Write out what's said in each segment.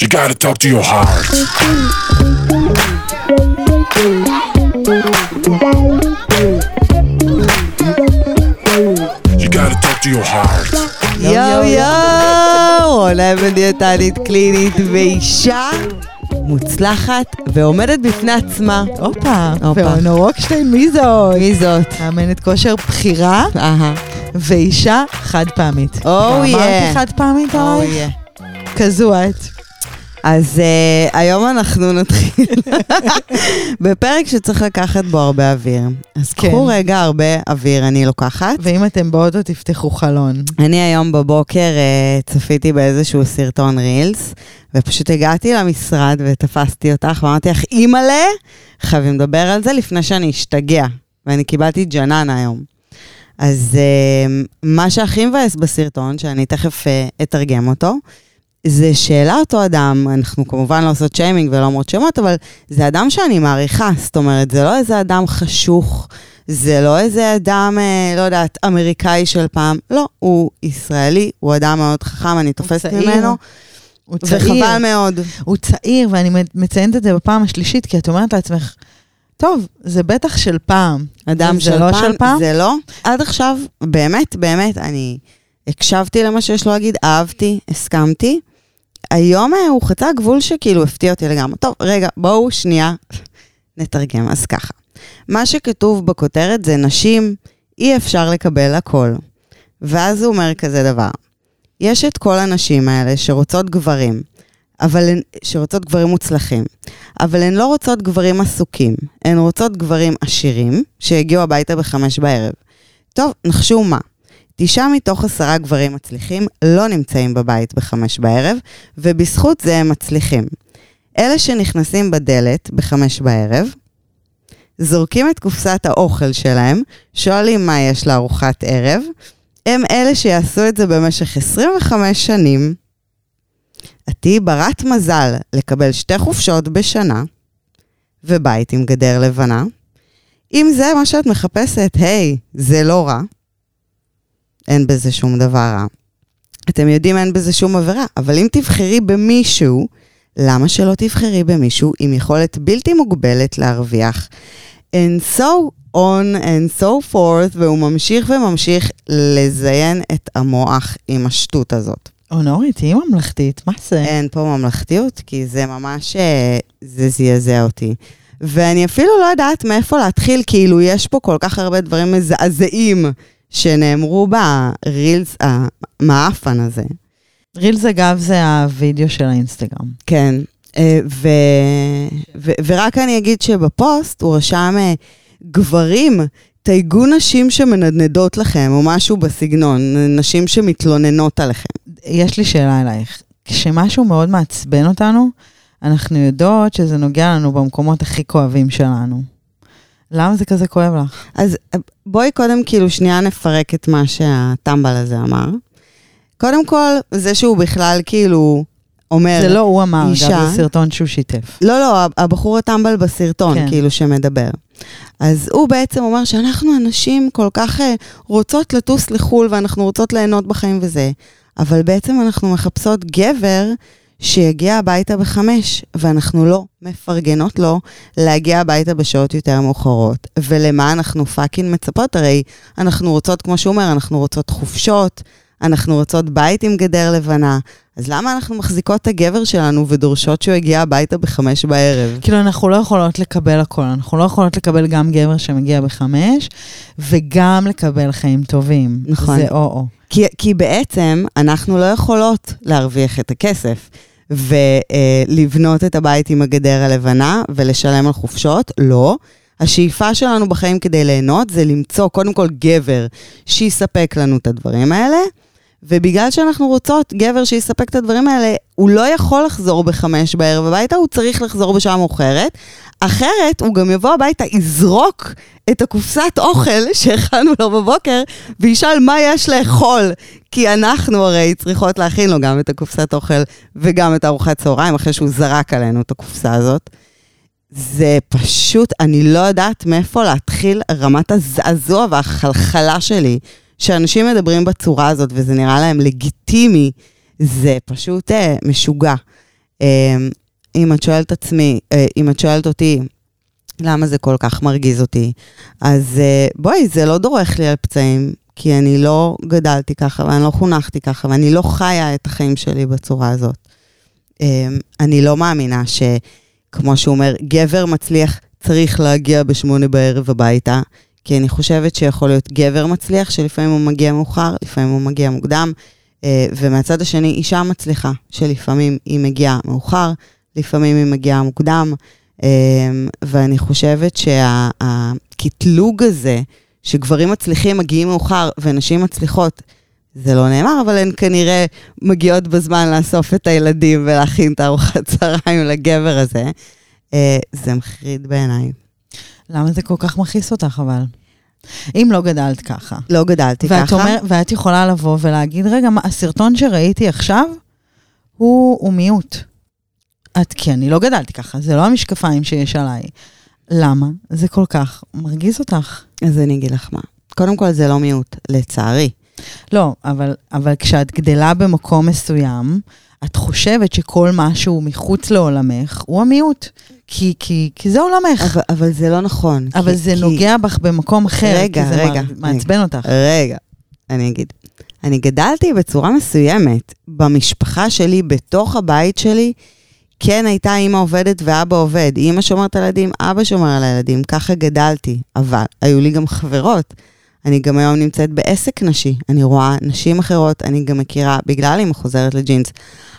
You gotta talk to your heart. You gotta talk to your heart. יואו יואו, עולה בדיאטנית קלינית ואישה מוצלחת ועומדת בפני עצמה. הופה, הופה. ואונו רוקשטיין, מי זאת? מי זאת? מאמנת כושר בחירה אהה. ואישה חד פעמית. Oh, אמרתי yeah. חד פעמית עלייך? אוי. כזו את. אז uh, היום אנחנו נתחיל בפרק שצריך לקחת בו הרבה אוויר. אז כן. קחו רגע הרבה אוויר, אני לוקחת. ואם אתם באוטו, תפתחו חלון. אני היום בבוקר uh, צפיתי באיזשהו סרטון רילס, ופשוט הגעתי למשרד ותפסתי אותך ואמרתי לך, אימא'לה, חייבים לדבר על זה לפני שאני אשתגע. ואני קיבלתי ג'נן היום. אז uh, מה שהכי מבאס בסרטון, שאני תכף uh, אתרגם אותו, זה שאלה אותו אדם, אנחנו כמובן לא עושות שיימינג ולא אומרות שמות, אבל זה אדם שאני מעריכה, זאת אומרת, זה לא איזה אדם חשוך, זה לא איזה אדם, אה, לא יודעת, אמריקאי של פעם, לא, הוא ישראלי, הוא אדם מאוד חכם, אני תופסת. ממנו, הוא צעיר. וחבל מאוד. הוא צעיר, ואני מציינת את זה בפעם השלישית, כי את אומרת לעצמך, טוב, זה בטח של פעם. אדם של לא פעם, של פעם? זה לא. עד עכשיו, באמת, באמת, אני הקשבתי למה שיש לו להגיד, אהבתי, הסכמתי. היום אה, הוא חצה גבול שכאילו הפתיע אותי לגמרי. טוב, רגע, בואו שנייה נתרגם. אז ככה, מה שכתוב בכותרת זה נשים, אי אפשר לקבל הכל. ואז הוא אומר כזה דבר, יש את כל הנשים האלה שרוצות גברים, אבל הן, שרוצות גברים מוצלחים, אבל הן לא רוצות גברים עסוקים, הן רוצות גברים עשירים שיגיעו הביתה בחמש בערב. טוב, נחשו מה. תשעה מתוך עשרה גברים מצליחים לא נמצאים בבית בחמש בערב, ובזכות זה הם מצליחים. אלה שנכנסים בדלת בחמש בערב, זורקים את קופסת האוכל שלהם, שואלים מה יש לארוחת ערב, הם אלה שיעשו את זה במשך 25 שנים. את תהיי ברת מזל לקבל שתי חופשות בשנה, ובית עם גדר לבנה. אם זה מה שאת מחפשת, היי, זה לא רע. אין בזה שום דבר רע. אתם יודעים, אין בזה שום עבירה, אבל אם תבחרי במישהו, למה שלא תבחרי במישהו עם יכולת בלתי מוגבלת להרוויח? And so on and so forth, והוא ממשיך וממשיך לזיין את המוח עם השטות הזאת. אונורית, תהיי ממלכתית, מה זה? אין פה ממלכתיות, כי זה ממש, אה, זה זעזע אותי. ואני אפילו לא יודעת מאיפה להתחיל, כאילו יש פה כל כך הרבה דברים מזעזעים שנאמרו ברילס המאפן הזה. רילס אגב זה הווידאו של האינסטגרם. כן, אה, ו, ו, ורק אני אגיד שבפוסט הוא רשם אה, גברים, תייגו נשים שמנדנדות לכם, או משהו בסגנון, נשים שמתלוננות עליכם. יש לי שאלה אלייך. כשמשהו מאוד מעצבן אותנו, אנחנו יודעות שזה נוגע לנו במקומות הכי כואבים שלנו. למה זה כזה כואב לך? אז אה, בואי קודם כאילו שנייה נפרק את מה שהטמבל הזה אמר. קודם כל, זה שהוא בכלל כאילו אומר... זה לא הוא אמר, אישה. אגב, זה סרטון שהוא שיתף. לא, לא, הבחור הטמבל בסרטון, כן. כן. כאילו, שמדבר. אז הוא בעצם אומר שאנחנו הנשים כל כך אה, רוצות לטוס לחו"ל ואנחנו רוצות ליהנות בחיים וזה, אבל בעצם אנחנו מחפשות גבר שיגיע הביתה בחמש, ואנחנו לא מפרגנות לו להגיע הביתה בשעות יותר מאוחרות. ולמה אנחנו פאקינג מצפות? הרי אנחנו רוצות, כמו שהוא אומר, אנחנו רוצות חופשות, אנחנו רוצות בית עם גדר לבנה. אז למה אנחנו מחזיקות את הגבר שלנו ודורשות שהוא יגיע הביתה בחמש בערב? כאילו, אנחנו לא יכולות לקבל הכל. אנחנו לא יכולות לקבל גם גבר שמגיע בחמש, וגם לקבל חיים טובים. נכון. זה או-או. כי, כי בעצם אנחנו לא יכולות להרוויח את הכסף ולבנות את הבית עם הגדר הלבנה ולשלם על חופשות, לא. השאיפה שלנו בחיים כדי ליהנות זה למצוא קודם כל גבר שיספק לנו את הדברים האלה, ובגלל שאנחנו רוצות גבר שיספק את הדברים האלה, הוא לא יכול לחזור בחמש בערב הביתה, הוא צריך לחזור בשעה מאוחרת. אחרת, הוא גם יבוא הביתה, יזרוק את הקופסת אוכל שהכנו לו בבוקר, וישאל מה יש לאכול. כי אנחנו הרי צריכות להכין לו גם את הקופסת אוכל וגם את ארוחת צהריים, אחרי שהוא זרק עלינו את הקופסה הזאת. זה פשוט, אני לא יודעת מאיפה להתחיל רמת הזעזוע והחלחלה שלי, שאנשים מדברים בצורה הזאת וזה נראה להם לגיטימי, זה פשוט אה, משוגע. אה, אם את שואלת עצמי, אה, אם את שואלת אותי, למה זה כל כך מרגיז אותי, אז אה, בואי, זה לא דורך לי על פצעים, כי אני לא גדלתי ככה, ואני לא חונכתי ככה, ואני לא חיה את החיים שלי בצורה הזאת. אה, אני לא מאמינה שכמו שהוא אומר, גבר מצליח צריך להגיע בשמונה בערב הביתה, כי אני חושבת שיכול להיות גבר מצליח, שלפעמים הוא מגיע מאוחר, לפעמים הוא מגיע מוקדם, אה, ומהצד השני, אישה מצליחה, שלפעמים היא מגיעה מאוחר, לפעמים היא מגיעה מוקדם, אה, ואני חושבת שהקטלוג הזה, שגברים מצליחים מגיעים מאוחר ונשים מצליחות, זה לא נאמר, אבל הן כנראה מגיעות בזמן לאסוף את הילדים ולהכין את הארוחת צהריים לגבר הזה. אה, זה מחריד בעיניי. למה זה כל כך מכעיס אותך אבל? אם לא גדלת ככה. לא גדלתי ואת ככה. אומר, ואת יכולה לבוא ולהגיד, רגע, מה, הסרטון שראיתי עכשיו הוא, הוא מיעוט. את, כי אני לא גדלתי ככה, זה לא המשקפיים שיש עליי. למה? זה כל כך מרגיז אותך. אז אני אגיד לך מה. קודם כל, זה לא מיעוט, לצערי. לא, אבל, אבל כשאת גדלה במקום מסוים, את חושבת שכל משהו מחוץ לעולמך הוא המיעוט. כי, כי, כי זה עולמך. אבל, אבל זה לא נכון. אבל כי, זה כי... נוגע בך במקום אחר, רגע, כי זה רגע, מע- מעצבן אותך. רגע, אני אגיד. אני גדלתי בצורה מסוימת. במשפחה שלי, בתוך הבית שלי, כן הייתה אימא עובדת ואבא עובד. אימא שומרת על הילדים, אבא שומר על הילדים. ככה גדלתי. אבל היו לי גם חברות. אני גם היום נמצאת בעסק נשי. אני רואה נשים אחרות, אני גם מכירה, בגלל אם חוזרת לג'ינס,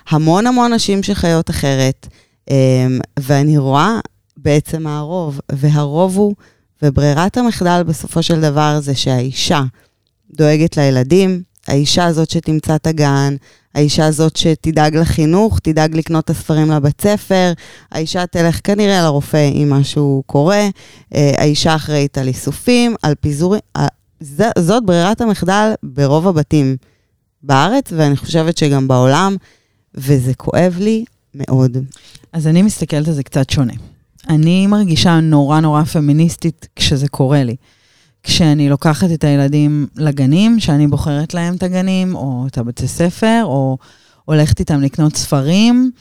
המון המון נשים שחיות אחרת. אמ, ואני רואה בעצם הרוב, והרוב הוא, וברירת המחדל בסופו של דבר זה שהאישה דואגת לילדים, האישה הזאת שתמצא את הגן, האישה הזאת שתדאג לחינוך, תדאג לקנות את הספרים לבית ספר, האישה תלך כנראה לרופא אם משהו קורה, אה, האישה אחראית על איסופים, על פיזורים, אה, ז- זאת ברירת המחדל ברוב הבתים בארץ, ואני חושבת שגם בעולם, וזה כואב לי מאוד. אז אני מסתכלת על זה קצת שונה. אני מרגישה נורא נורא פמיניסטית כשזה קורה לי. כשאני לוקחת את הילדים לגנים, שאני בוחרת להם את הגנים, או את הבתי ספר, או הולכת איתם לקנות ספרים,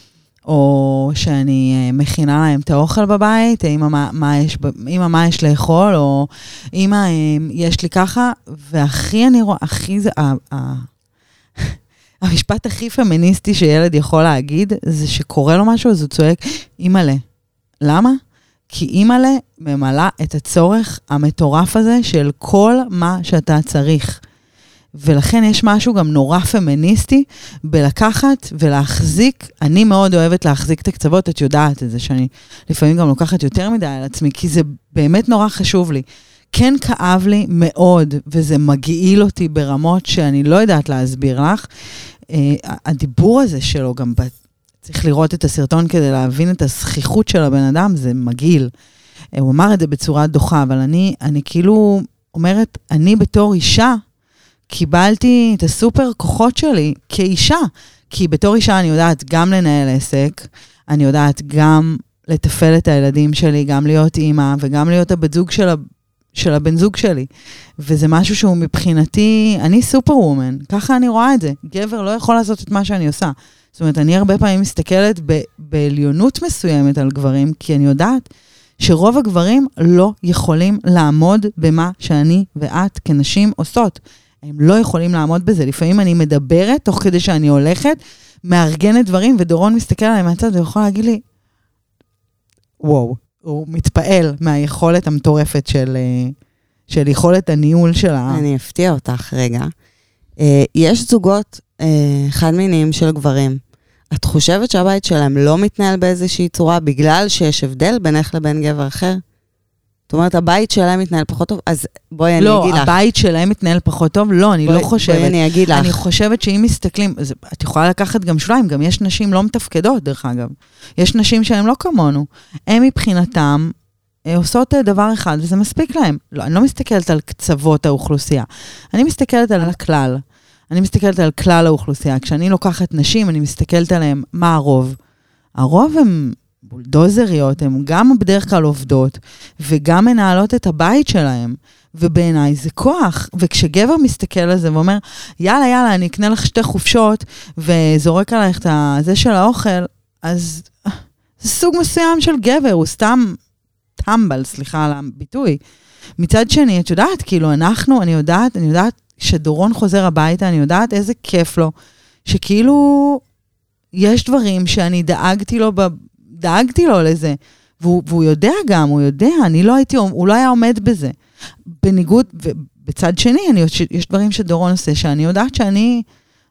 או שאני אה, מכינה להם את האוכל בבית, אמא, מה, מה, יש, אמא, מה יש לאכול, או אמא, אה, יש לי ככה, והכי אני רואה, הכי זה, ה- ה- המשפט הכי פמיניסטי שילד יכול להגיד, זה שקורה לו משהו, אז הוא צועק, אימא'לה. למה? כי אימא'לה ממלאה את הצורך המטורף הזה של כל מה שאתה צריך. ולכן יש משהו גם נורא פמיניסטי בלקחת ולהחזיק, אני מאוד אוהבת להחזיק את הקצוות, את יודעת את זה, שאני לפעמים גם לוקחת יותר מדי על עצמי, כי זה באמת נורא חשוב לי. כן כאב לי מאוד, וזה מגעיל אותי ברמות שאני לא יודעת להסביר לך. אה, הדיבור הזה שלו, גם ב... צריך לראות את הסרטון כדי להבין את הזכיחות של הבן אדם, זה מגעיל. אה, הוא אמר את זה בצורה דוחה, אבל אני, אני כאילו אומרת, אני בתור אישה, קיבלתי את הסופר כוחות שלי כאישה. כי בתור אישה אני יודעת גם לנהל עסק, אני יודעת גם לתפעל את הילדים שלי, גם להיות אימא וגם להיות הבת זוג של, ה... של הבן זוג שלי. וזה משהו שהוא מבחינתי, אני סופר וומן, ככה אני רואה את זה. גבר לא יכול לעשות את מה שאני עושה. זאת אומרת, אני הרבה פעמים מסתכלת ב... בעליונות מסוימת על גברים, כי אני יודעת שרוב הגברים לא יכולים לעמוד במה שאני ואת כנשים עושות. הם לא יכולים לעמוד בזה. לפעמים אני מדברת תוך כדי שאני הולכת, מארגנת דברים, ודורון מסתכל עליי מהצד ויכול להגיד לי, וואו, הוא מתפעל מהיכולת המטורפת של, אה, של יכולת הניהול שלה. אני אפתיע אותך רגע. אה, יש זוגות אה, חד-מיניים של גברים. את חושבת שהבית שלהם לא מתנהל באיזושהי צורה בגלל שיש הבדל בינך לבין גבר אחר? זאת אומרת, הבית שלהם מתנהל פחות טוב, אז בואי אני לא, אגיד לך. הבית שלהם מתנהל פחות טוב? לא, אני בואי- לא חושבת. בואי אני אגיד לך. אני חושבת שאם מסתכלים, אז את יכולה לקחת גם שוליים, גם יש נשים לא מתפקדות, דרך אגב. יש נשים שהן לא כמונו. הן מבחינתם אה, עושות אה, דבר אחד, וזה מספיק להן. לא, אני לא מסתכלת על קצוות האוכלוסייה, אני מסתכלת על הכלל. אני מסתכלת על כלל האוכלוסייה. כשאני לוקחת נשים, אני מסתכלת עליהן, מה הרוב? הרוב הן בולדוזריות, הן גם בדרך כלל עובדות, וגם מנהלות את הבית שלהן. ובעיניי זה כוח. וכשגבר מסתכל על זה ואומר, יאללה, יאללה, אני אקנה לך שתי חופשות, וזורק עלייך את הזה של האוכל, אז זה סוג מסוים של גבר, הוא סתם טמבל, סליחה על הביטוי. מצד שני, את יודעת, כאילו, אנחנו, אני יודעת, אני יודעת שדורון חוזר הביתה, אני יודעת איזה כיף לו, שכאילו, יש דברים שאני דאגתי לו, ב... דאגתי לו לזה. והוא, והוא יודע גם, הוא יודע, אני לא הייתי, הוא לא היה עומד בזה. בניגוד, ובצד שני, אני, יש דברים שדורון עושה, שאני יודעת שאני,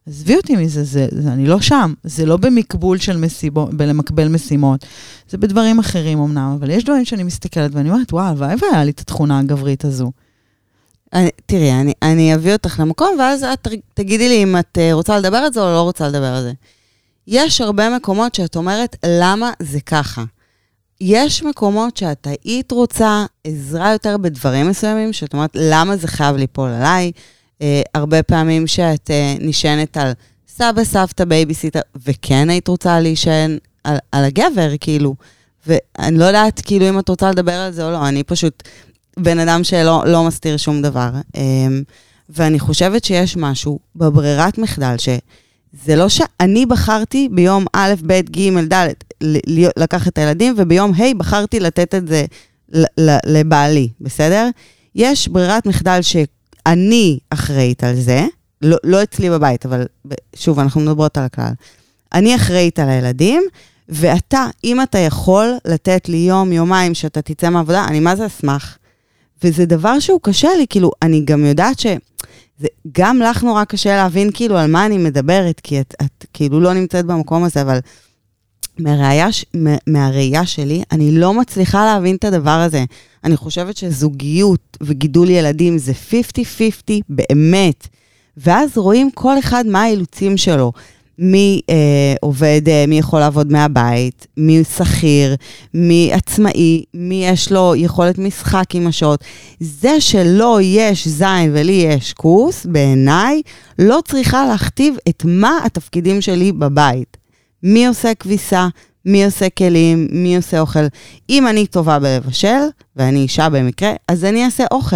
עזבי אותי מזה, זה, זה, אני לא שם. זה לא במקבול של מסיבות, בלמקבל משימות. זה בדברים אחרים אמנם, אבל יש דברים שאני מסתכלת ואני אומרת, וואו, הלוואי והיה לי את התכונה הגברית הזו. אני, תראי, אני, אני אביא אותך למקום, ואז את תגידי לי אם את אה, רוצה לדבר על זה או לא רוצה לדבר על זה. יש הרבה מקומות שאת אומרת, למה זה ככה? יש מקומות שאת היית רוצה עזרה יותר בדברים מסוימים, שאת אומרת, למה זה חייב ליפול עליי? אה, הרבה פעמים שאת אה, נשענת על סבא, סבתא, בייביסיטר, וכן היית רוצה להישען על, על הגבר, כאילו. ואני לא יודעת, כאילו, אם את רוצה לדבר על זה או לא, אני פשוט בן אדם שלא לא מסתיר שום דבר. אה, ואני חושבת שיש משהו בברירת מחדל, שזה לא שאני בחרתי ביום א', ב', ג', ד', לקחת את הילדים, וביום ה' בחרתי לתת את זה לבעלי, בסדר? יש ברירת מחדל שאני אחראית על זה, לא, לא אצלי בבית, אבל שוב, אנחנו מדברות על הכלל. אני אחראית על הילדים, ואתה, אם אתה יכול לתת לי יום, יומיים שאתה תצא מהעבודה, אני מה זה אשמח. וזה דבר שהוא קשה לי, כאילו, אני גם יודעת ש... זה גם לך נורא קשה להבין כאילו על מה אני מדברת, כי את, את כאילו לא נמצאת במקום הזה, אבל מהראייה, מהראייה שלי, אני לא מצליחה להבין את הדבר הזה. אני חושבת שזוגיות וגידול ילדים זה 50-50 באמת. ואז רואים כל אחד מה האילוצים שלו. מי אה, עובד, אה, מי יכול לעבוד מהבית, מי שכיר, מי עצמאי, מי יש לו יכולת משחק עם השעות. זה שלא יש זין ולי יש קורס, בעיניי, לא צריכה להכתיב את מה התפקידים שלי בבית. מי עושה כביסה, מי עושה כלים, מי עושה אוכל. אם אני טובה בלבשל, ואני אישה במקרה, אז אני אעשה אוכל.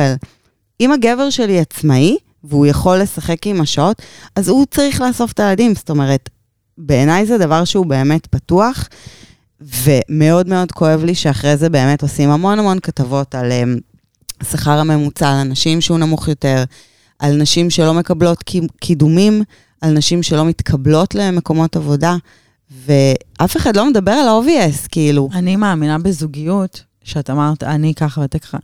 אם הגבר שלי עצמאי, והוא יכול לשחק עם השעות, אז הוא צריך לאסוף את הילדים. זאת אומרת, בעיניי זה דבר שהוא באמת פתוח, ומאוד מאוד כואב לי שאחרי זה באמת עושים המון המון כתבות על um, השכר הממוצע, על אנשים שהוא נמוך יותר, על נשים שלא מקבלות קידומים, על נשים שלא מתקבלות למקומות עבודה. ואף אחד לא מדבר על ה-obvious, כאילו. אני מאמינה בזוגיות, שאת אמרת, אני ככה ואתה ככה.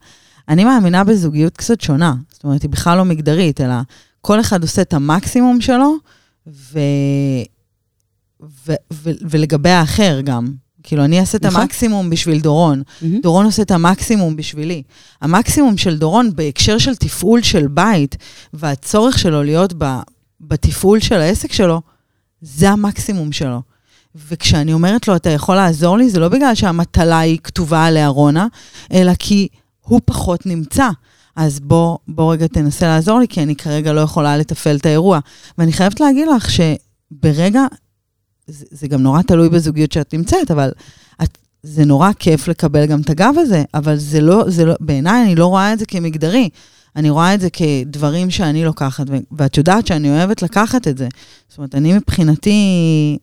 אני מאמינה בזוגיות קצת שונה. זאת אומרת, היא בכלל לא מגדרית, אלא כל אחד עושה את המקסימום שלו, ו... ו... ו... ולגבי האחר גם. כאילו, אני אעשה את נכון. המקסימום בשביל דורון. Mm-hmm. דורון עושה את המקסימום בשבילי. המקסימום של דורון בהקשר של תפעול של בית, והצורך שלו להיות ב... בתפעול של העסק שלו, זה המקסימום שלו. וכשאני אומרת לו, אתה יכול לעזור לי, זה לא בגלל שהמטלה היא כתובה על אהרונה, אלא כי הוא פחות נמצא. אז בוא, בוא רגע תנסה לעזור לי, כי אני כרגע לא יכולה לתפעל את האירוע. ואני חייבת להגיד לך שברגע, זה, זה גם נורא תלוי בזוגיות שאת נמצאת, אבל את, זה נורא כיף לקבל גם את הגב הזה, אבל זה לא, זה לא, בעיניי אני לא רואה את זה כמגדרי. אני רואה את זה כדברים שאני לוקחת, ואת יודעת שאני אוהבת לקחת את זה. זאת אומרת, אני מבחינתי,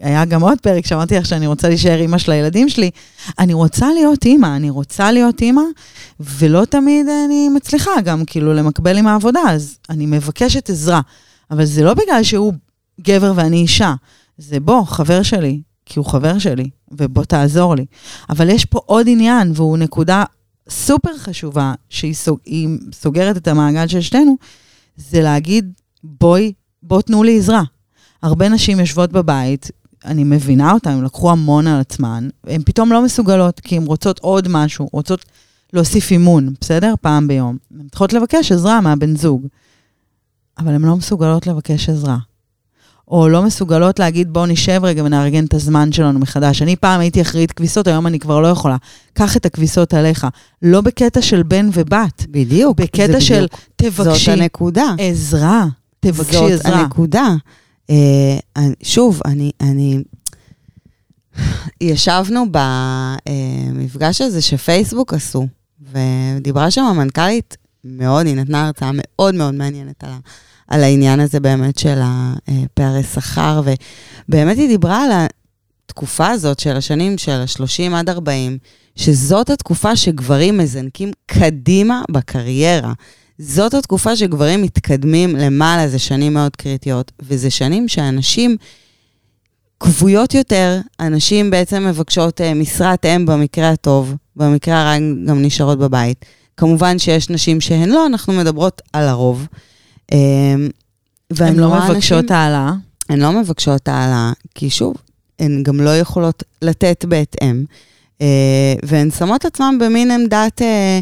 היה גם עוד פרק שאמרתי לך שאני רוצה להישאר אימא של הילדים שלי. אני רוצה להיות אימא, אני רוצה להיות אימא, ולא תמיד אני מצליחה גם כאילו למקבל עם העבודה, אז אני מבקשת עזרה. אבל זה לא בגלל שהוא גבר ואני אישה, זה בוא, חבר שלי, כי הוא חבר שלי, ובוא תעזור לי. אבל יש פה עוד עניין, והוא נקודה סופר חשובה, שהיא סוג, סוגרת את המעגל של שתינו, זה להגיד, בואי, בוא תנו לי עזרה. הרבה נשים יושבות בבית, אני מבינה אותן, הן לקחו המון על עצמן, הן פתאום לא מסוגלות, כי הן רוצות עוד משהו, רוצות להוסיף אימון, בסדר? פעם ביום. הן צריכות לבקש עזרה מהבן זוג, אבל הן לא מסוגלות לבקש עזרה. או לא מסוגלות להגיד, בואו נשב רגע ונארגן את הזמן שלנו מחדש. אני פעם הייתי אחראית כביסות, היום אני כבר לא יכולה. קח את הכביסות עליך. לא בקטע של בן ובת. בדיוק. בקטע של תבקשי זאת הנקודה. עזרה. תבקשי זאת עזרה. זאת הנקודה. Uh, שוב, אני, אני... ישבנו במפגש הזה שפייסבוק עשו, ודיברה שם המנכ"לית מאוד, היא נתנה הרצאה מאוד מאוד מעניינת על, על העניין הזה באמת של הפערי שכר, ובאמת היא דיברה על התקופה הזאת של השנים של ה-30 עד 40, שזאת התקופה שגברים מזנקים קדימה בקריירה. זאת התקופה שגברים מתקדמים למעלה, זה שנים מאוד קריטיות, וזה שנים שאנשים כבויות יותר, הנשים בעצם מבקשות uh, משרת אם במקרה הטוב, במקרה הרע גם נשארות בבית. כמובן שיש נשים שהן לא, אנחנו מדברות על הרוב. Um, הן לא מבקשות העלאה. הן לא מבקשות העלאה, כי שוב, הן גם לא יכולות לתת בהתאם, אה, והן שמות עצמן במין עמדת אה,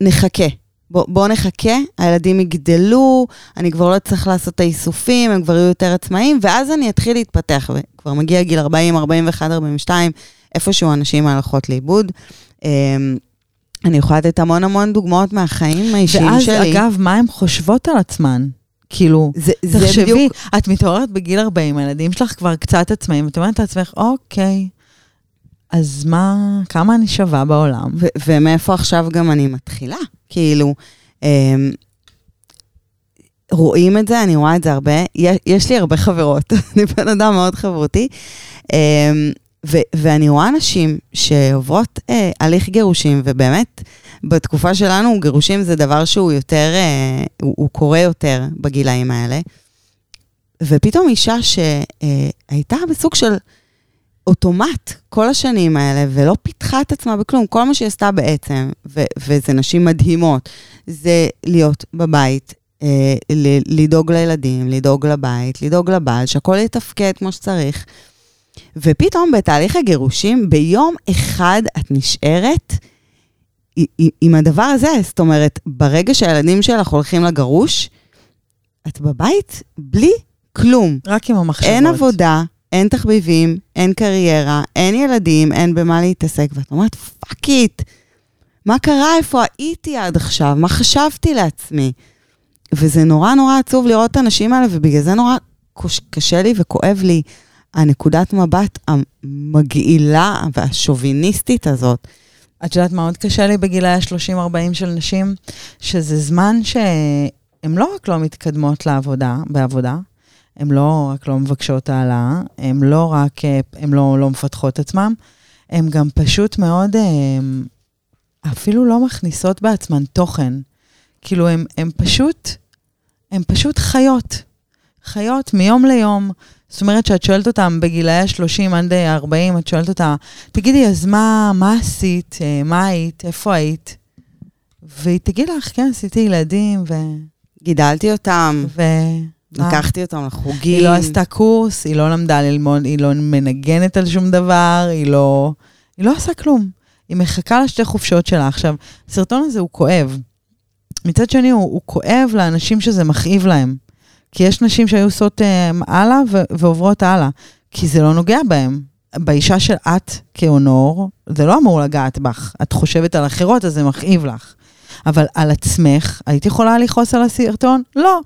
נחכה. בוא, בוא נחכה, הילדים יגדלו, אני כבר לא צריך לעשות את האיסופים, הם כבר יהיו יותר עצמאיים, ואז אני אתחיל להתפתח, וכבר מגיע גיל 40, 41, 42, איפשהו הנשים הולכות לאיבוד. אה, אני יכולה לתת המון המון דוגמאות מהחיים האישיים ואז, שלי. אגב, מה הן חושבות על עצמן? כאילו, זה, זה תחשבי, בדיוק את מתעוררת בגיל 40, הילדים שלך כבר קצת עצמאים, ואת אומרת לעצמך, אוקיי, אז מה, כמה אני שווה בעולם? ו- ומאיפה עכשיו גם אני מתחילה? כאילו, אמ, רואים את זה, אני רואה את זה הרבה. יש, יש לי הרבה חברות, אני בן אדם מאוד חברותי, אמ, ו- ואני רואה נשים שעוברות אה, הליך גירושים, ובאמת, בתקופה שלנו גירושים זה דבר שהוא יותר, אה, הוא, הוא קורה יותר בגילאים האלה. ופתאום אישה שהייתה בסוג של אוטומט כל השנים האלה, ולא פיתחה את עצמה בכלום. כל מה שהיא עשתה בעצם, ו- וזה נשים מדהימות, זה להיות בבית, אה, ל- לדאוג לילדים, לדאוג לבית, לדאוג לבעל, שהכל יתפקד כמו שצריך. ופתאום בתהליך הגירושים, ביום אחד את נשארת עם הדבר הזה. זאת אומרת, ברגע שהילדים שלך הולכים לגרוש, את בבית בלי כלום. רק עם המחשבות. אין עבודה, אין תחביבים, אין קריירה, אין ילדים, אין במה להתעסק, ואת אומרת, fuck it, מה קרה, איפה הייתי עד עכשיו, מה חשבתי לעצמי? וזה נורא נורא עצוב לראות את האנשים האלה, ובגלל זה נורא קשה לי וכואב לי הנקודת מבט המגעילה והשוביניסטית הזאת. את יודעת מה עוד קשה לי בגילי ה-30-40 של נשים? שזה זמן שהן לא רק לא מתקדמות לעבודה, בעבודה, הן לא רק לא מבקשות העלאה, הן לא רק, אה, הן לא, לא מפתחות עצמן, הן גם פשוט מאוד, אה, אפילו לא מכניסות בעצמן תוכן. כאילו, הן הן פשוט, הן פשוט חיות. חיות מיום ליום. זאת אומרת שאת שואלת אותם בגילאי ה-30 עד 40, את שואלת אותה, תגידי, אז מה, מה עשית? אה, מה היית? איפה היית? והיא תגיד לך, כן, עשיתי ילדים, ו... גידלתי אותם, ו... מה? לקחתי אותם לחוגים. היא לא עשתה קורס, היא לא למדה ללמוד, היא לא מנגנת על שום דבר, היא לא... היא לא עושה כלום. היא מחכה לשתי חופשות שלה. עכשיו, הסרטון הזה הוא כואב. מצד שני, הוא, הוא כואב לאנשים שזה מכאיב להם. כי יש נשים שהיו עושות אה, הלאה ו- ועוברות הלאה, כי זה לא נוגע בהם. באישה של את כאונור, זה לא אמור לגעת בך. את חושבת על אחרות, אז זה מכאיב לך. אבל על עצמך, היית יכולה לכעוס על הסרטון? לא.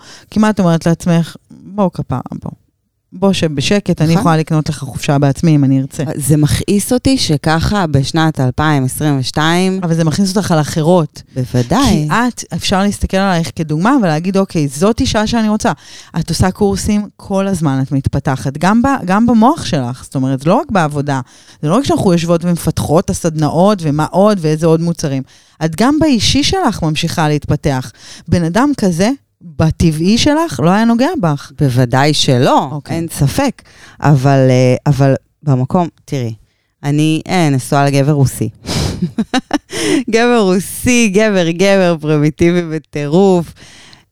את אומרת לעצמך? בוא כפרה, בוא. בוא שב בשקט, אני נכון. יכולה לקנות לך חופשה בעצמי אם אני ארצה. זה מכעיס אותי שככה בשנת 2022, אבל זה מכניס אותך על אחרות. בוודאי. כי את, אפשר להסתכל עלייך כדוגמה ולהגיד, אוקיי, זאת אישה שאני רוצה. את עושה קורסים, כל הזמן את מתפתחת, גם, ב, גם במוח שלך. זאת אומרת, זה לא רק בעבודה, זה לא רק שאנחנו יושבות ומפתחות את הסדנאות ומה עוד ואיזה עוד מוצרים. את גם באישי שלך ממשיכה להתפתח. בן אדם כזה, בטבעי שלך, לא היה נוגע בך. בוודאי שלא, אוקיי. אין ספק. אבל, אה, אבל במקום, תראי, אני אה, נשואה לגבר רוסי. גבר רוסי, גבר גבר, פרימיטיבי בטירוף.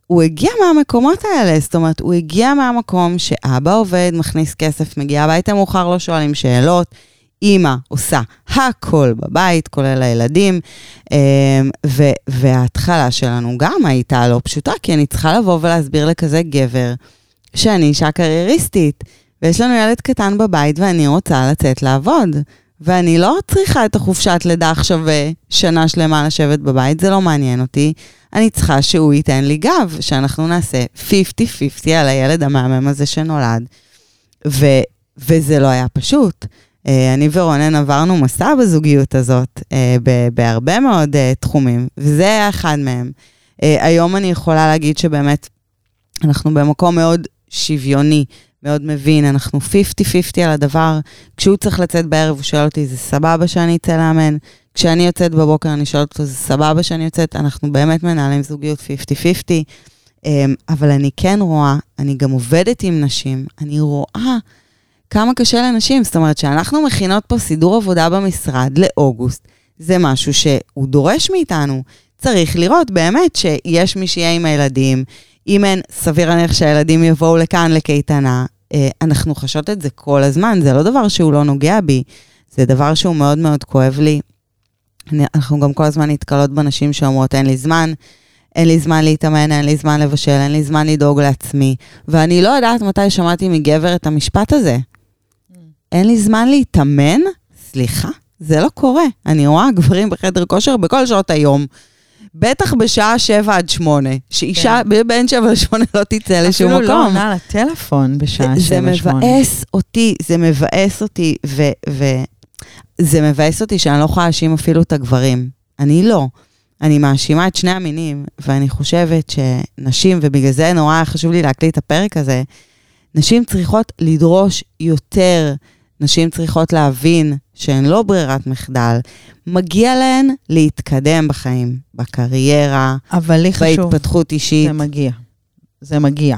הוא הגיע מהמקומות האלה, זאת אומרת, הוא הגיע מהמקום שאבא עובד, מכניס כסף, מגיע הביתה מאוחר, לא שואלים שאלות. אימא עושה הכל בבית, כולל הילדים, אמ, ו- וההתחלה שלנו גם הייתה לא פשוטה, כי אני צריכה לבוא ולהסביר לכזה גבר שאני אישה קרייריסטית, ויש לנו ילד קטן בבית ואני רוצה לצאת לעבוד. ואני לא צריכה את החופשת לידה עכשיו שנה שלמה לשבת בבית, זה לא מעניין אותי. אני צריכה שהוא ייתן לי גב, שאנחנו נעשה 50-50 על הילד המהמם הזה שנולד. ו, וזה לא היה פשוט. אה, אני ורונן עברנו מסע בזוגיות הזאת, אה, בהרבה מאוד אה, תחומים, וזה היה אחד מהם. היום אני יכולה להגיד שבאמת אנחנו במקום מאוד שוויוני מאוד מבין, אנחנו 50-50 על הדבר. כשהוא צריך לצאת בערב, הוא שואל אותי, זה סבבה שאני אצא לאמן? כשאני יוצאת בבוקר, אני שואלת אותו, זה סבבה שאני יוצאת? אנחנו באמת מנהלים זוגיות 50-50. אמ, אבל אני כן רואה, אני גם עובדת עם נשים, אני רואה כמה קשה לנשים. זאת אומרת, שאנחנו מכינות פה סידור עבודה במשרד לאוגוסט, זה משהו שהוא דורש מאיתנו. צריך לראות באמת שיש מי שיהיה עם הילדים. אם אין, סביר להניח שהילדים יבואו לכאן לקייטנה. אה, אנחנו חשות את זה כל הזמן, זה לא דבר שהוא לא נוגע בי, זה דבר שהוא מאוד מאוד כואב לי. אנחנו גם כל הזמן נתקלות בנשים שאומרות, אין לי זמן, אין לי זמן להתאמן, אין לי זמן לבשל, אין לי זמן לדאוג לעצמי. ואני לא יודעת מתי שמעתי מגבר את המשפט הזה. אין לי זמן להתאמן? סליחה, זה לא קורה. אני רואה גברים בחדר כושר בכל שעות היום. בטח בשעה 7 עד 8, שאישה כן. בין 7 ל-8 לא תצא לשום מקום. אפילו לא עונה לטלפון בשעה 7-8. זה מבאס אותי, זה מבאס אותי, וזה מבאס אותי שאני לא יכולה להאשים אפילו את הגברים. אני לא. אני מאשימה את שני המינים, ואני חושבת שנשים, ובגלל זה נורא חשוב לי להקליט את הפרק הזה, נשים צריכות לדרוש יותר, נשים צריכות להבין שהן לא ברירת מחדל. מגיע להן להתקדם בחיים, בקריירה, אבל לי חשוב, בהתפתחות אישית. זה מגיע. זה מגיע.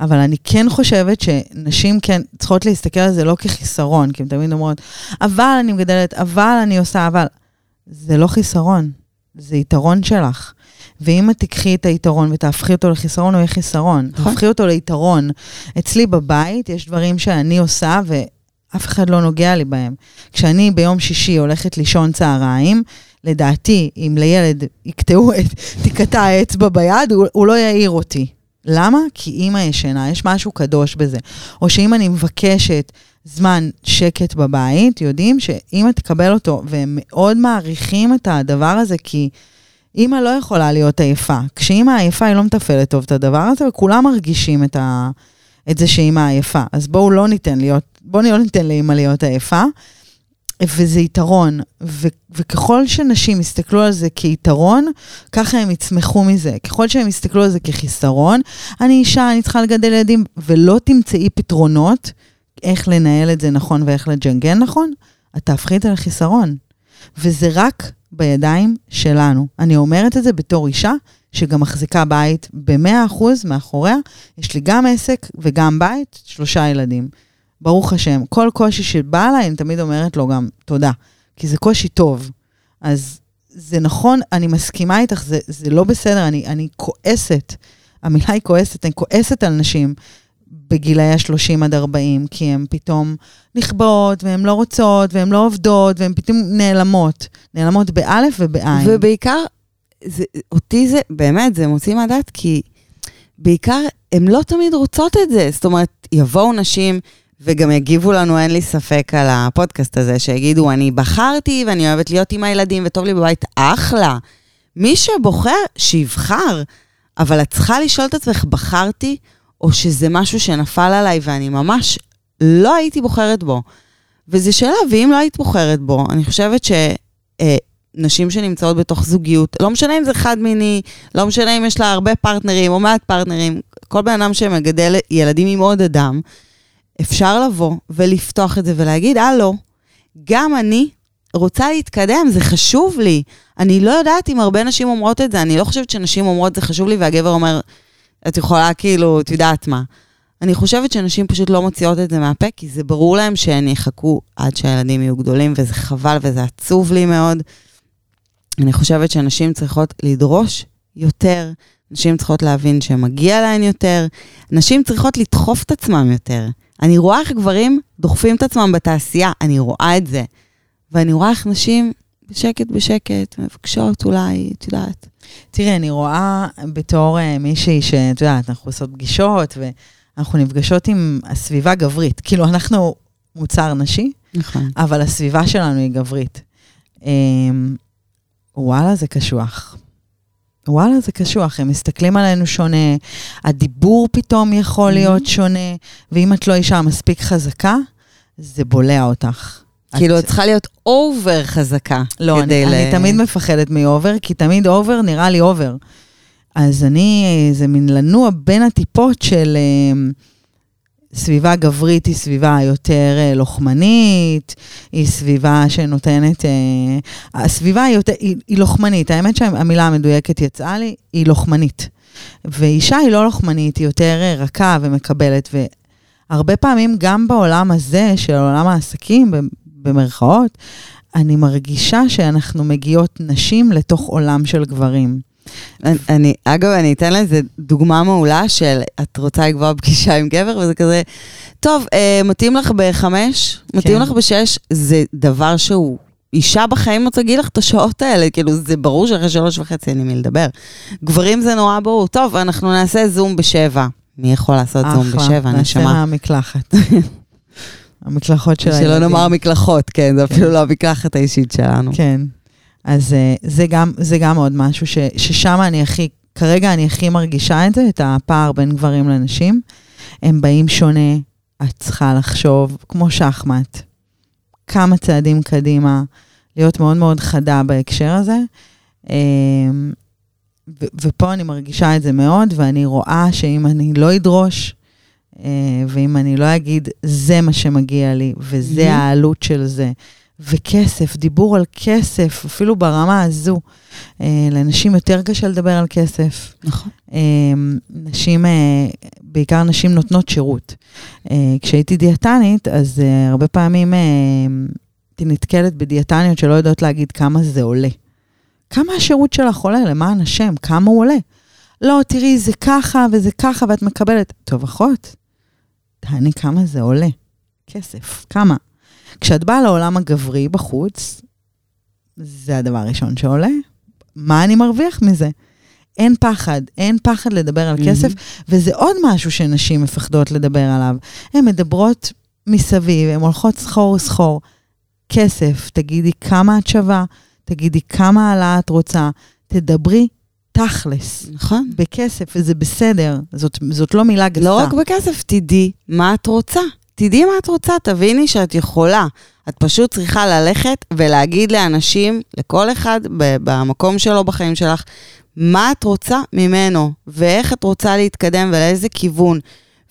אבל אני כן חושבת שנשים כן צריכות להסתכל על זה לא כחיסרון, כי הן תמיד אומרות, אבל אני מגדלת, אבל אני עושה, אבל... זה לא חיסרון, זה יתרון שלך. ואם את תיקחי את היתרון ותהפכי אותו לחיסרון, הוא יהיה חיסרון. נכון. תהפכי אותו ליתרון. אצלי בבית יש דברים שאני עושה ואף אחד לא נוגע לי בהם. כשאני ביום שישי הולכת לישון צהריים, לדעתי, אם לילד יקטעו את, תיקטע האצבע ביד, הוא, הוא לא יעיר אותי. למה? כי אימא ישנה, יש משהו קדוש בזה. או שאם אני מבקשת זמן שקט בבית, יודעים שאימא תקבל אותו, והם מאוד מעריכים את הדבר הזה, כי אימא לא יכולה להיות עייפה. כשאימא עייפה, היא לא מתפעלת טוב את הדבר הזה, וכולם מרגישים את, ה, את זה שאימא עייפה. אז בואו לא ניתן להיות, בואו לא ניתן לאימא להיות עייפה. וזה יתרון, ו- וככל שנשים יסתכלו על זה כיתרון, ככה הם יצמחו מזה. ככל שהם יסתכלו על זה כחיסרון, אני אישה, אני צריכה לגדל ילדים, ולא תמצאי פתרונות איך לנהל את זה נכון ואיך לג'נגן נכון, את תהפכי את זה לחיסרון. וזה רק בידיים שלנו. אני אומרת את זה בתור אישה שגם מחזיקה בית ב-100% מאחוריה. יש לי גם עסק וגם בית, שלושה ילדים. ברוך השם. כל קושי שבא אליי, אני תמיד אומרת לו גם תודה, כי זה קושי טוב. אז זה נכון, אני מסכימה איתך, זה, זה לא בסדר, אני, אני כועסת. המילה היא כועסת, אני כועסת על נשים בגילאי ה-30 עד 40, כי הן פתאום נכבאות, והן לא רוצות, והן לא עובדות, והן פתאום נעלמות. נעלמות באלף ובעין. ובעיקר, זה, אותי זה, באמת, זה מוציא מהדעת, כי בעיקר, הן לא תמיד רוצות את זה. זאת אומרת, יבואו נשים... וגם יגיבו לנו, אין לי ספק, על הפודקאסט הזה, שיגידו, אני בחרתי ואני אוהבת להיות עם הילדים וטוב לי בבית, אחלה. מי שבוחר, שיבחר. אבל את צריכה לשאול את עצמך, בחרתי, או שזה משהו שנפל עליי ואני ממש לא הייתי בוחרת בו. וזו שאלה, ואם לא היית בוחרת בו, אני חושבת שנשים אה, שנמצאות בתוך זוגיות, לא משנה אם זה חד מיני, לא משנה אם יש לה הרבה פרטנרים או מעט פרטנרים, כל בן אדם שמגדל ילדים עם עוד אדם, אפשר לבוא ולפתוח את זה ולהגיד, הלו, גם אני רוצה להתקדם, זה חשוב לי. אני לא יודעת אם הרבה נשים אומרות את זה, אני לא חושבת שנשים אומרות, זה חשוב לי, והגבר אומר, את יכולה כאילו, את יודעת מה. אני חושבת שנשים פשוט לא מוציאות את זה מהפה, כי זה ברור להם שהן יחכו עד שהילדים יהיו גדולים, וזה חבל וזה עצוב לי מאוד. אני חושבת שנשים צריכות לדרוש יותר, נשים צריכות להבין שמגיע להן יותר, נשים צריכות לדחוף את עצמם יותר. אני רואה איך גברים דוחפים את עצמם בתעשייה, אני רואה את זה. ואני רואה איך נשים בשקט בשקט מבקשות אולי, את יודעת. תראי, אני רואה בתור uh, מישהי שאת יודעת, אנחנו עושות פגישות ואנחנו נפגשות עם הסביבה גברית. כאילו, אנחנו מוצר נשי, נכון. אבל הסביבה שלנו היא גברית. Um, וואלה, זה קשוח. וואלה, זה קשוח, הם מסתכלים עלינו שונה, הדיבור פתאום יכול mm-hmm. להיות שונה, ואם את לא אישה מספיק חזקה, זה בולע אותך. כאילו, את צריכה להיות אובר חזקה. לא, אני, ל... אני תמיד מפחדת מ over, כי תמיד over נראה לי over. אז אני, זה מין לנוע בין הטיפות של... אה, סביבה גברית היא סביבה יותר אה, לוחמנית, היא סביבה שנותנת... אה, הסביבה היא, יותר, היא, היא לוחמנית, האמת שהמילה המדויקת יצאה לי, היא לוחמנית. ואישה היא לא לוחמנית, היא יותר אה, רכה ומקבלת. והרבה פעמים גם בעולם הזה, של עולם העסקים, במרכאות, אני מרגישה שאנחנו מגיעות נשים לתוך עולם של גברים. אני, אגב, אני אתן לזה דוגמה מעולה של את רוצה לקבוע פגישה עם גבר, וזה כזה, טוב, אה, מתאים לך בחמש, מתאים כן. לך בשש, זה דבר שהוא... אישה בחיים לא תגיד לך את השעות האלה, כאילו, זה ברור שאחרי שלוש וחצי אין לי מי לדבר. גברים זה נורא ברור. טוב, אנחנו נעשה זום בשבע. מי יכול לעשות זום בשבע, נשמה? נעשה מהמקלחת. המקלחות של הילדים. שלא נאמר מקלחות, כן, זה אפילו לא המקלחת האישית שלנו. כן. אז uh, זה, גם, זה גם עוד משהו ש, ששם אני הכי, כרגע אני הכי מרגישה את זה, את הפער בין גברים לנשים. הם באים שונה, את צריכה לחשוב, כמו שחמט, כמה צעדים קדימה, להיות מאוד מאוד חדה בהקשר הזה. Um, ו- ופה אני מרגישה את זה מאוד, ואני רואה שאם אני לא אדרוש, uh, ואם אני לא אגיד, זה מה שמגיע לי, וזה mm-hmm. העלות של זה, וכסף, דיבור על כסף, אפילו ברמה הזו. אה, לנשים יותר קשה לדבר על כסף. נכון. אה, נשים, אה, בעיקר נשים נותנות שירות. אה, כשהייתי דיאטנית, אז אה, הרבה פעמים אה, הייתי נתקלת בדיאטניות שלא יודעות להגיד כמה זה עולה. כמה השירות שלך עולה, למען השם, כמה הוא עולה. לא, תראי, זה ככה וזה ככה ואת מקבלת. טוב, אחות, תעני כמה זה עולה. כסף, כמה? כשאת באה לעולם הגברי בחוץ, זה הדבר הראשון שעולה. מה אני מרוויח מזה? אין פחד, אין פחד לדבר על כסף, mm-hmm. וזה עוד משהו שנשים מפחדות לדבר עליו. הן מדברות מסביב, הן הולכות סחור סחור. כסף, תגידי כמה את שווה, תגידי כמה העלאה את רוצה, תדברי תכלס. נכון. בכסף, וזה בסדר, זאת, זאת לא מילה גסה. לא רק בכסף, תדעי מה את רוצה. תדעי מה את רוצה, תביני שאת יכולה. את פשוט צריכה ללכת ולהגיד לאנשים, לכל אחד במקום שלו בחיים שלך, מה את רוצה ממנו, ואיך את רוצה להתקדם ולאיזה כיוון.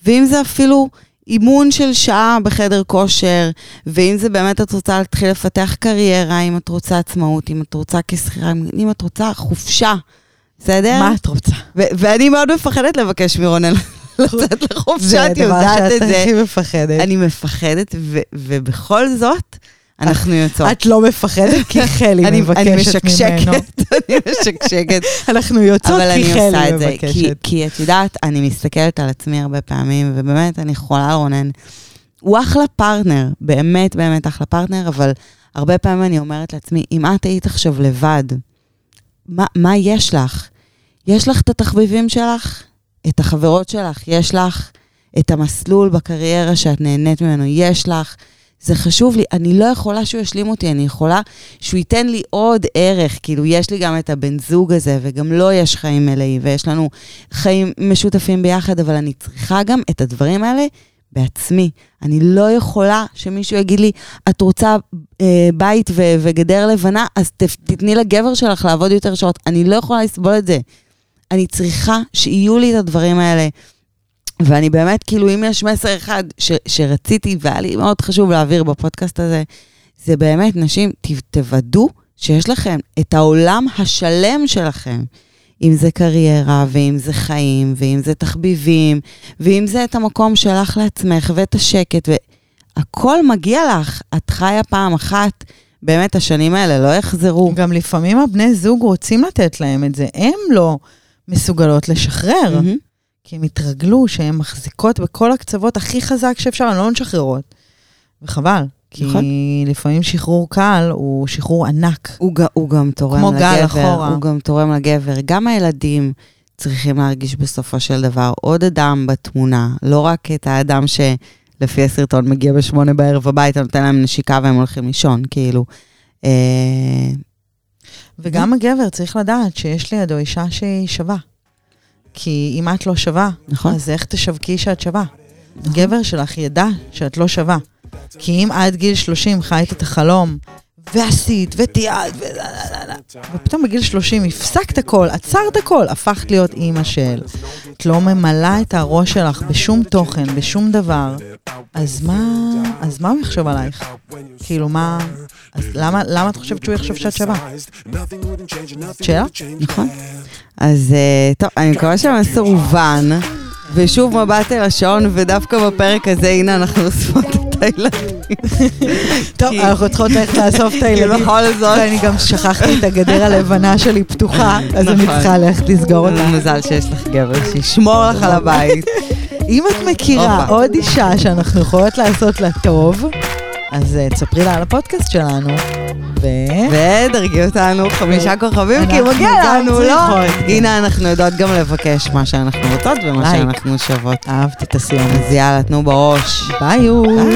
ואם זה אפילו אימון של שעה בחדר כושר, ואם זה באמת את רוצה להתחיל לפתח קריירה, אם את רוצה עצמאות, אם את רוצה כשכירה, אם את רוצה חופשה, בסדר? מה את רוצה? ואני מאוד מפחדת לבקש מרונל לצאת לחופשה, את יודעת את זה. זה הדבר שאת הכי מפחדת. אני מפחדת, ובכל זאת, אנחנו יוצאות. את לא מפחדת, כי חלי מבקשת ממנו. אני משקשקת. אנחנו יוצאות כי חלי מבקשת. אבל אני עושה את זה, כי את יודעת, אני מסתכלת על עצמי הרבה פעמים, ובאמת, אני חולה על רונן. הוא אחלה פרטנר, באמת באמת אחלה פרטנר, אבל הרבה פעמים אני אומרת לעצמי, אם את היית עכשיו לבד, מה, מה יש לך? יש לך את התחביבים שלך? את החברות שלך, יש לך את המסלול בקריירה שאת נהנית ממנו, יש לך. זה חשוב לי, אני לא יכולה שהוא ישלים אותי, אני יכולה שהוא ייתן לי עוד ערך, כאילו יש לי גם את הבן זוג הזה, וגם לו לא יש חיים מלאים, ויש לנו חיים משותפים ביחד, אבל אני צריכה גם את הדברים האלה בעצמי. אני לא יכולה שמישהו יגיד לי, את רוצה אה, בית ו- וגדר לבנה, אז תתני לגבר שלך לעבוד יותר שעות. אני לא יכולה לסבול את זה. אני צריכה שיהיו לי את הדברים האלה. ואני באמת, כאילו, אם יש מסר אחד ש, שרציתי והיה לי מאוד חשוב להעביר בפודקאסט הזה, זה באמת, נשים, ת, תוודאו שיש לכם את העולם השלם שלכם. אם זה קריירה, ואם זה חיים, ואם זה תחביבים, ואם זה את המקום שלך לעצמך, ואת השקט, והכל מגיע לך. את חיה פעם אחת, באמת השנים האלה לא יחזרו. גם לפעמים הבני זוג רוצים לתת להם את זה, הם לא. מסוגלות לשחרר. Mm-hmm. כי הם התרגלו שהן מחזיקות בכל הקצוות הכי חזק שאפשר, הן לא משחררות. וחבל. כי נכון. לפעמים שחרור קל הוא שחרור ענק. הוא, הוא גם תורם כמו לגבר. כמו גל אחורה. הוא גם תורם לגבר. גם הילדים צריכים להרגיש בסופו של דבר עוד אדם בתמונה, לא רק את האדם שלפי הסרטון מגיע בשמונה בערב הביתה, נותן להם נשיקה והם הולכים לישון, כאילו. אה, וגם הגבר צריך לדעת שיש לידו אישה שהיא שווה. כי אם את לא שווה, נכון. אז איך תשווקי שאת שווה? נכון. גבר שלך ידע שאת לא שווה. כי אם עד גיל 30 חיית את החלום, ועשית, ותיעד, ו... ופתאום בגיל 30 הפסקת הכל, עצרת הכל, הפכת להיות אימא של. את לא ממלאה את הראש שלך בשום תוכן, בשום דבר. אז מה, אז מה הוא יחשוב עלייך? כאילו, מה... אז למה, למה את חושבת שהוא יחשוב שאת שווה? שאלה? נכון. אז אה, טוב, אני מקווה שהמסר הובן, ושוב מבט אל השעון, ודווקא בפרק הזה, הנה אנחנו את הילדים. טוב, אנחנו צריכות ללכת לאסוף את הילדים. בכל זאת- ואני גם שכחתי את הגדר הלבנה שלי פתוחה, אז אני נכון. צריכה ללכת לסגור אותה. מזל שיש לך גבר שישמור לך על הבית. אם את מכירה. עוד אישה שאנחנו יכולות לעשות לה טוב, אז אה, תספרי לה על הפודקאסט שלנו. ו... ודרגי אותנו חמישה כוכבים, כי מגיע לנו, לא? הנה, אנחנו יודעות גם לבקש מה שאנחנו רוצות ומה. שאנחנו שוות. אהבתי את הסיום. אז יאללה, תנו בראש. ביי יוש.